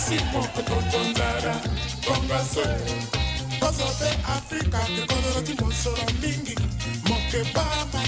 siko totonzara kongaso kozote afrika tekozolaki mosolo mingi. Mokebama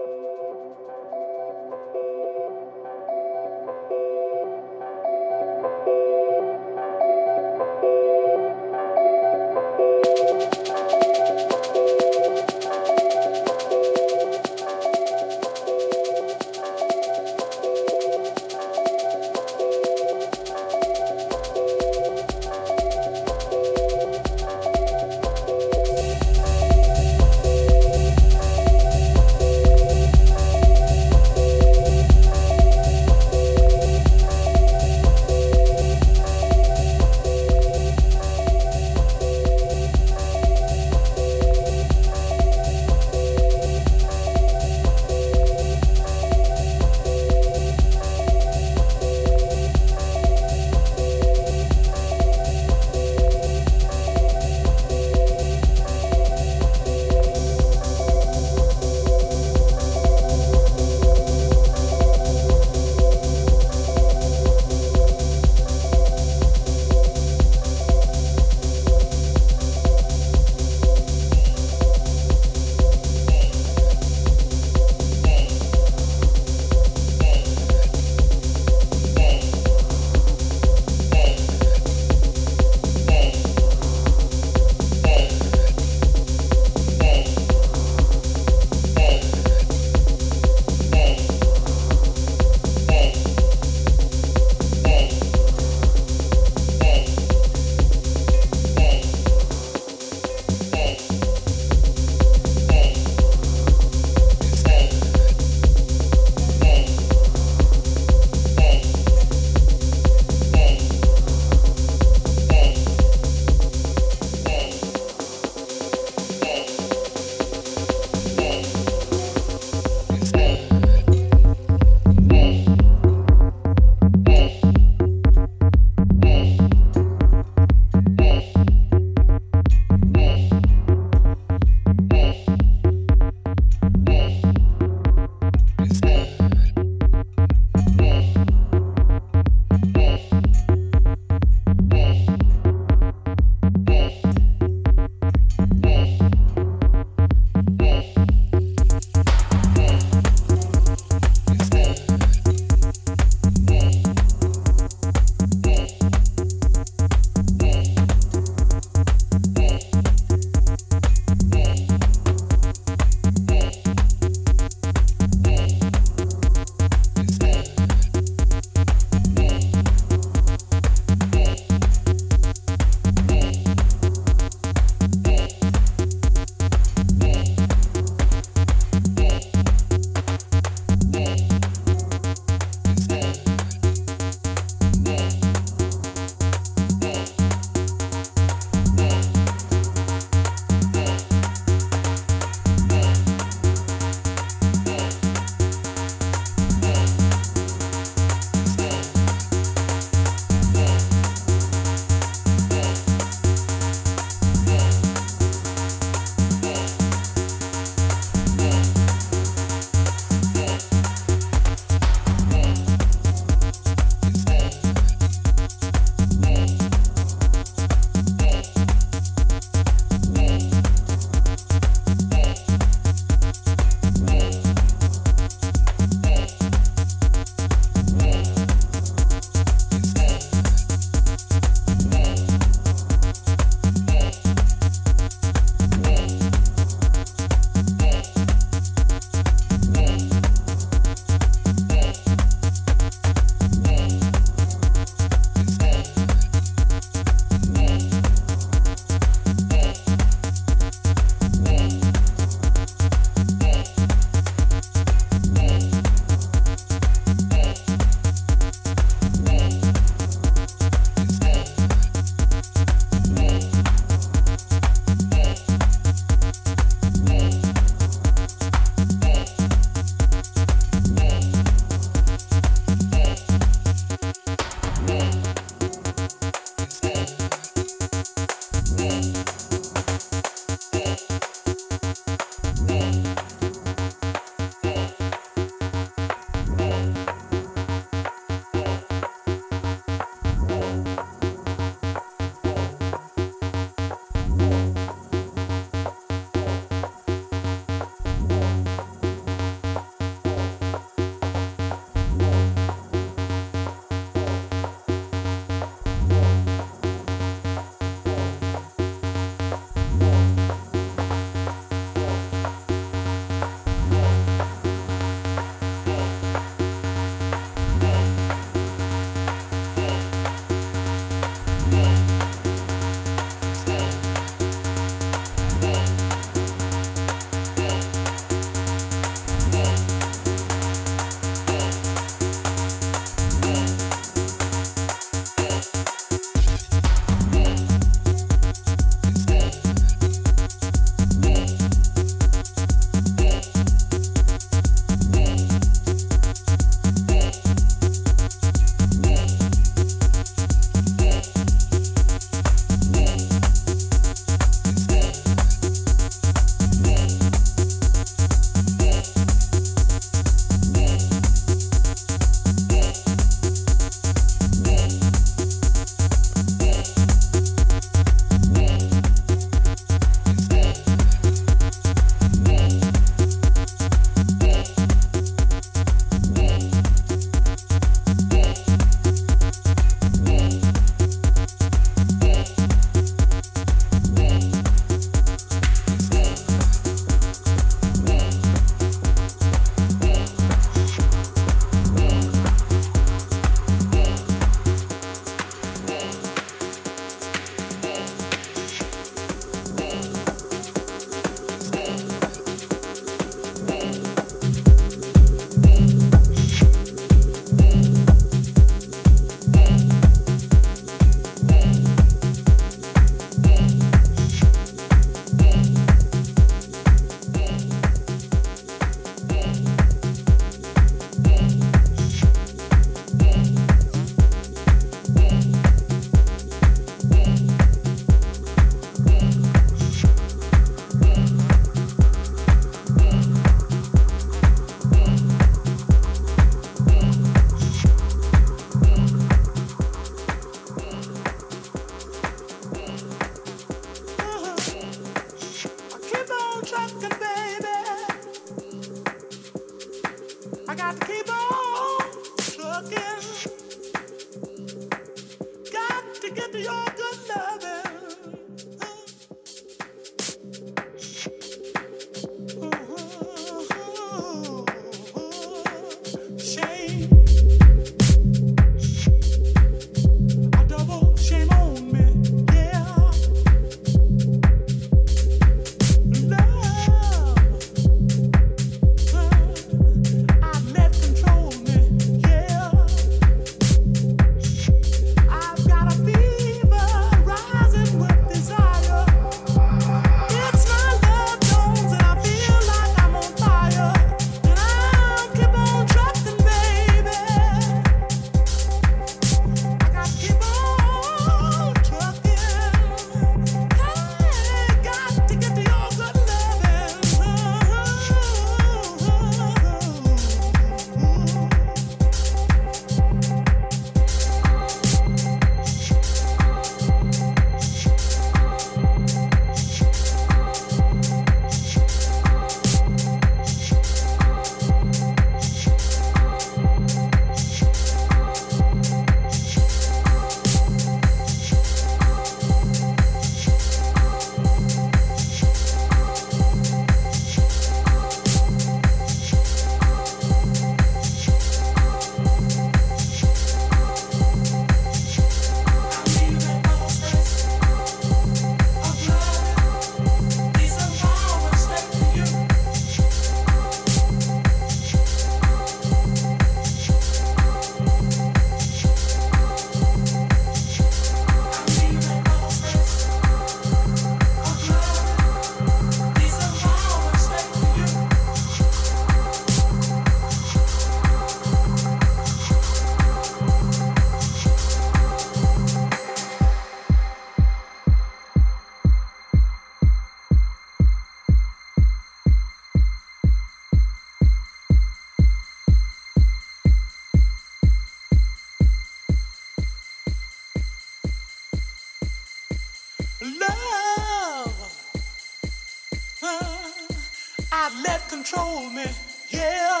control me, yeah.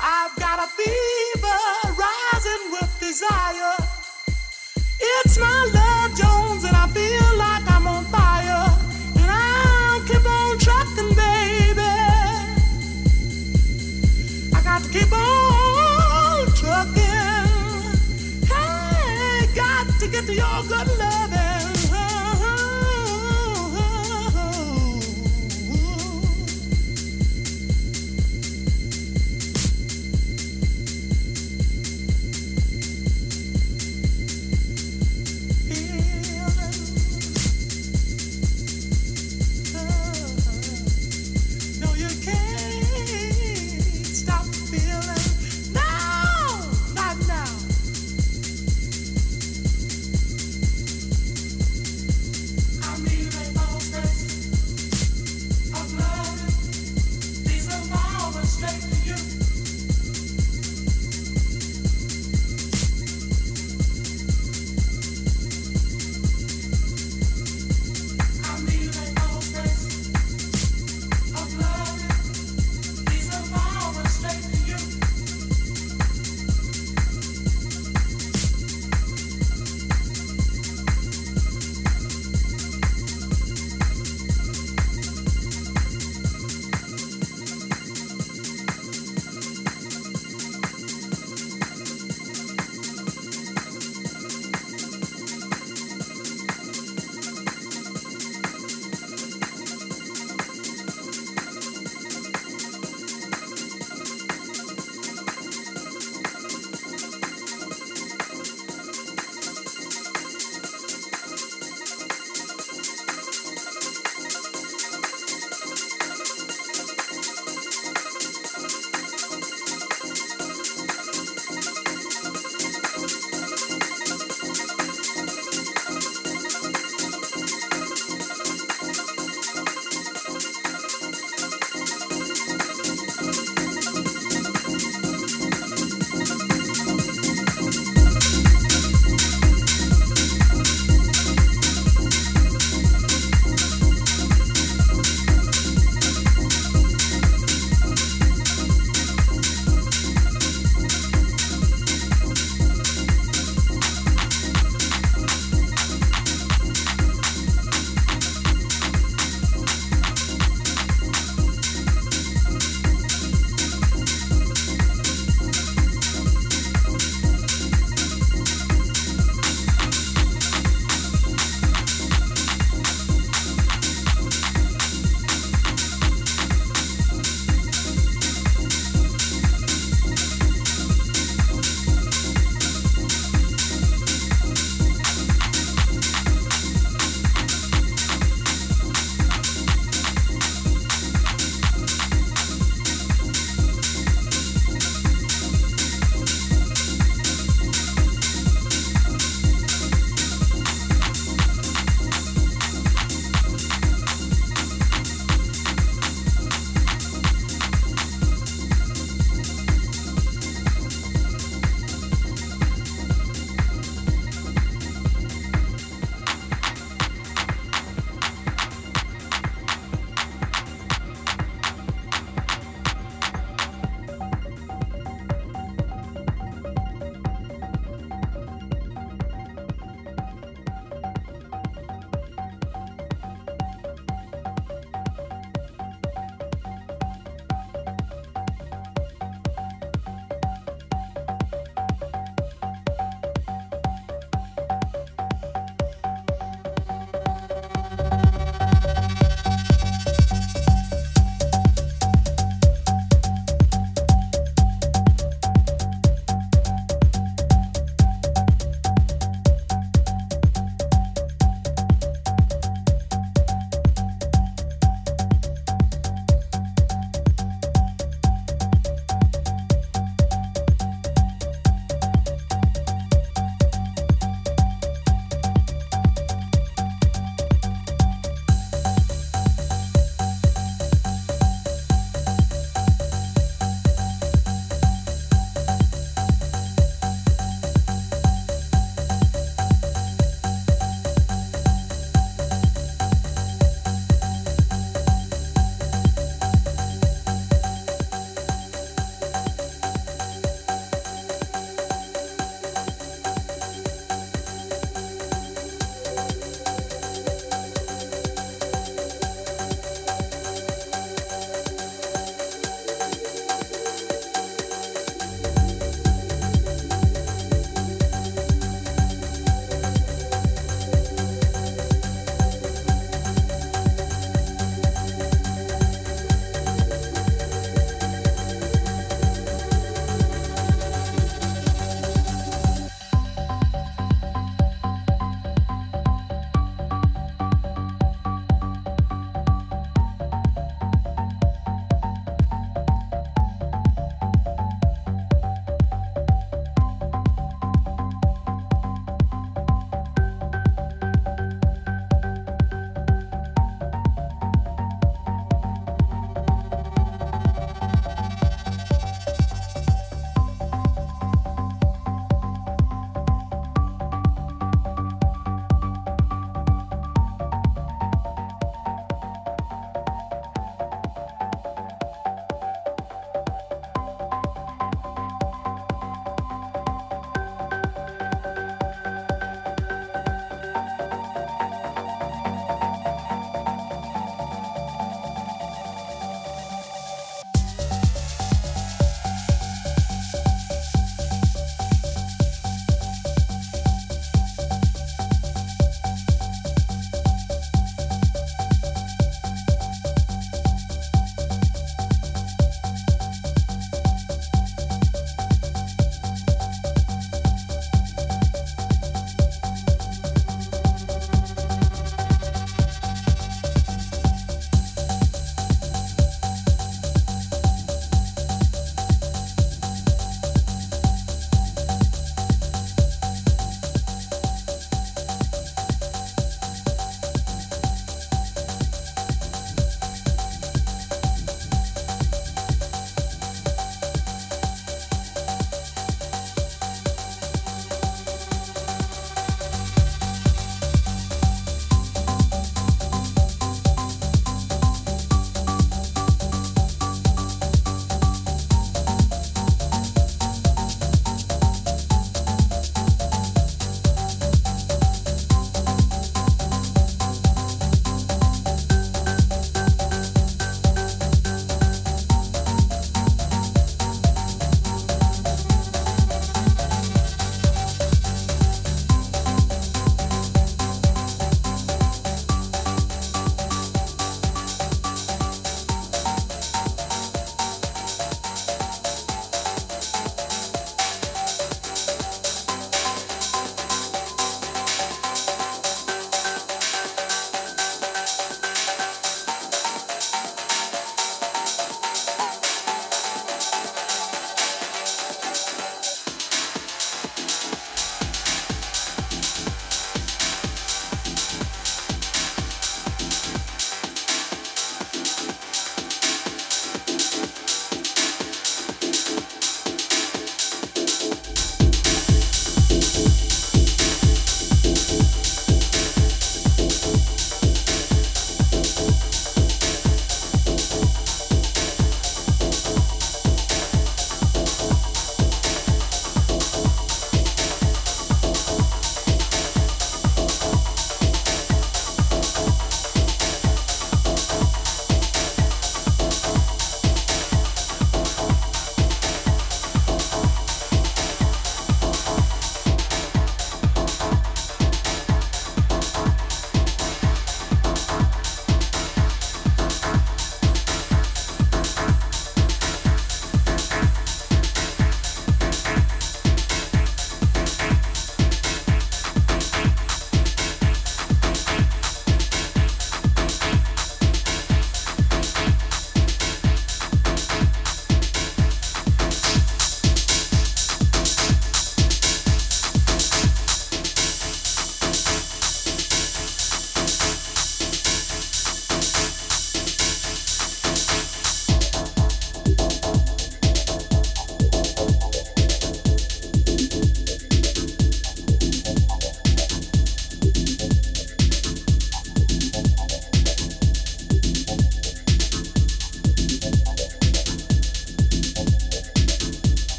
I've got a fever rising with desire. It's my love, Jones, and I feel like I'm on fire. And I'll keep on trucking, baby. I got to keep on trucking. Hey, got to get to your good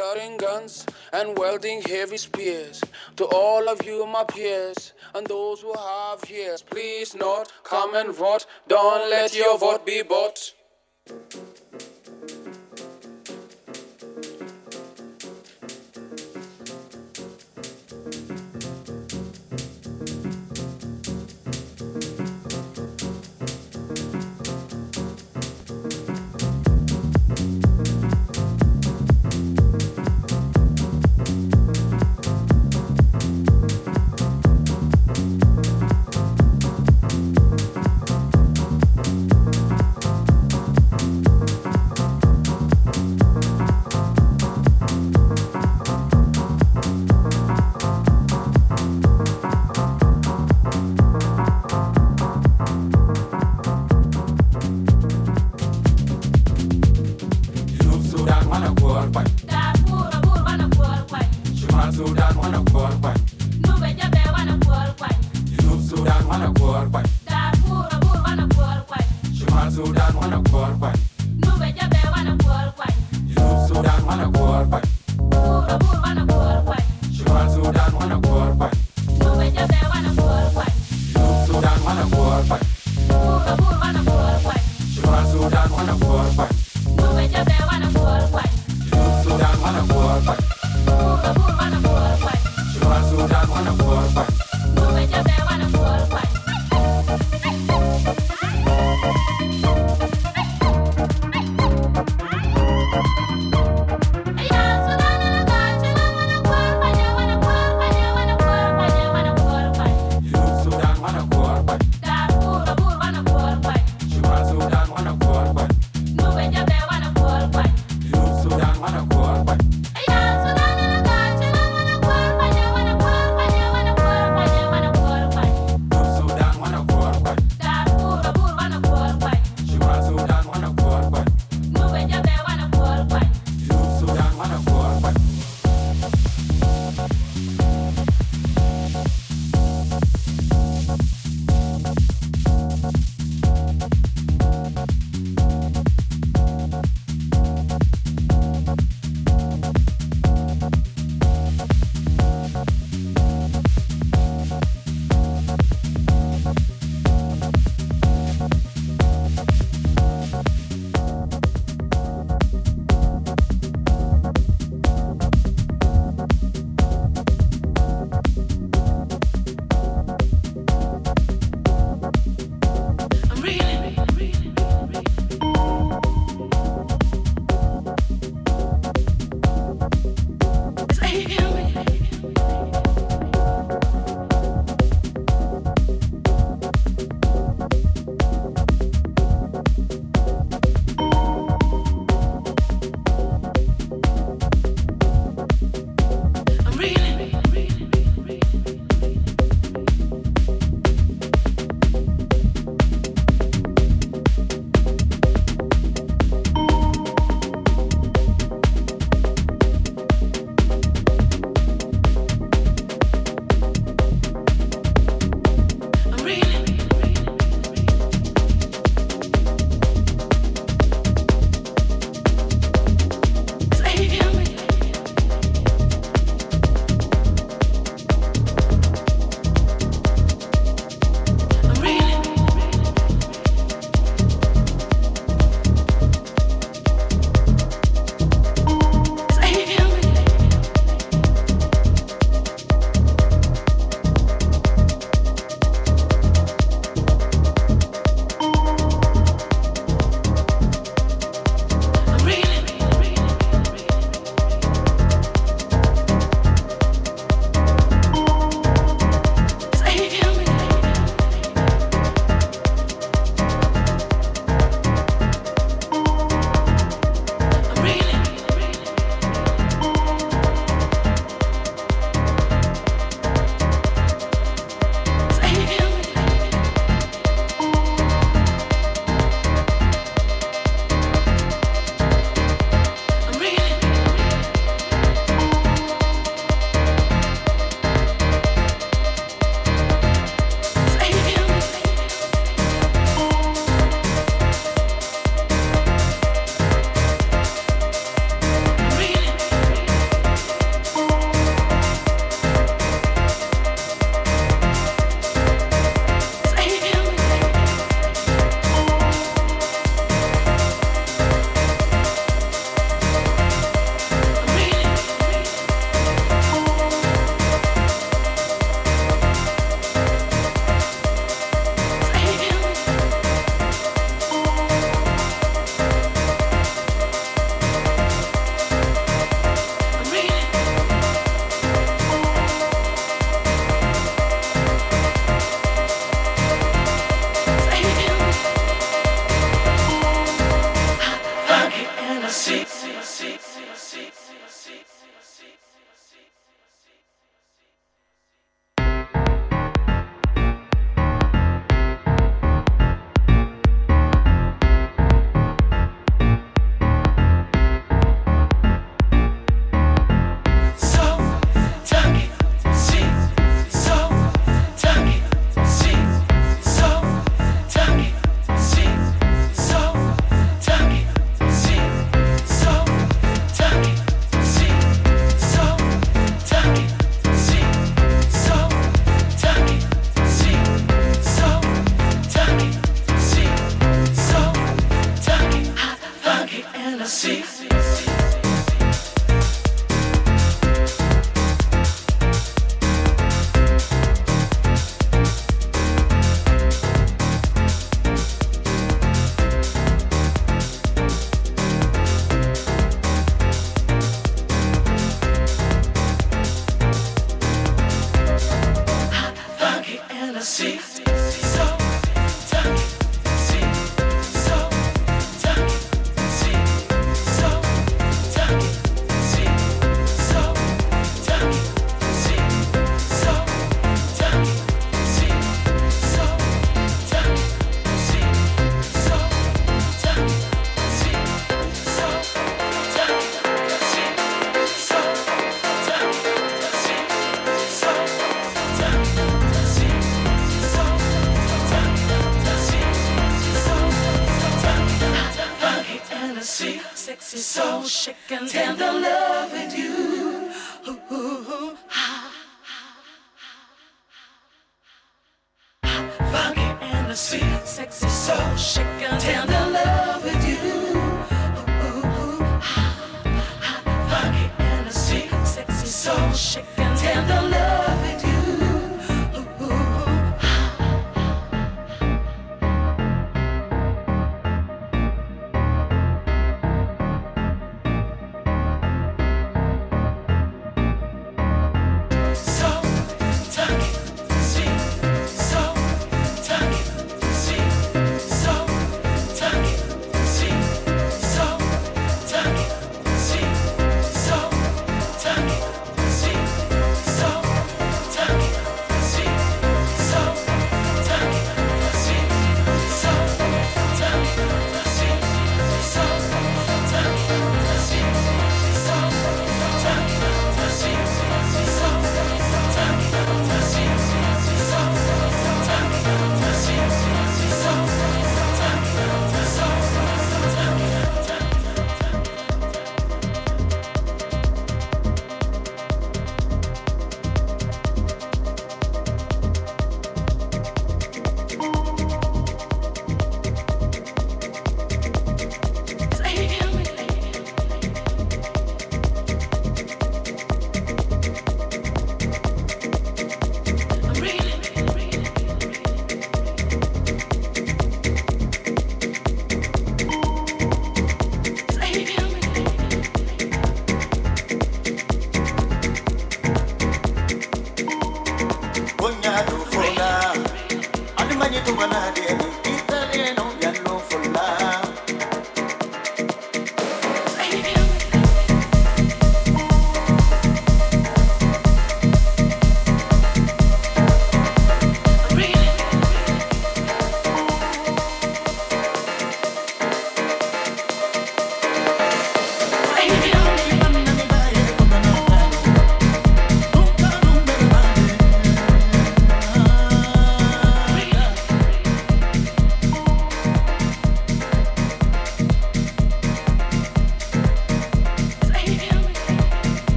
carrying guns and wielding heavy spears. To all of you, my peers, and those who have ears, please not come and vote. Don't let your vote be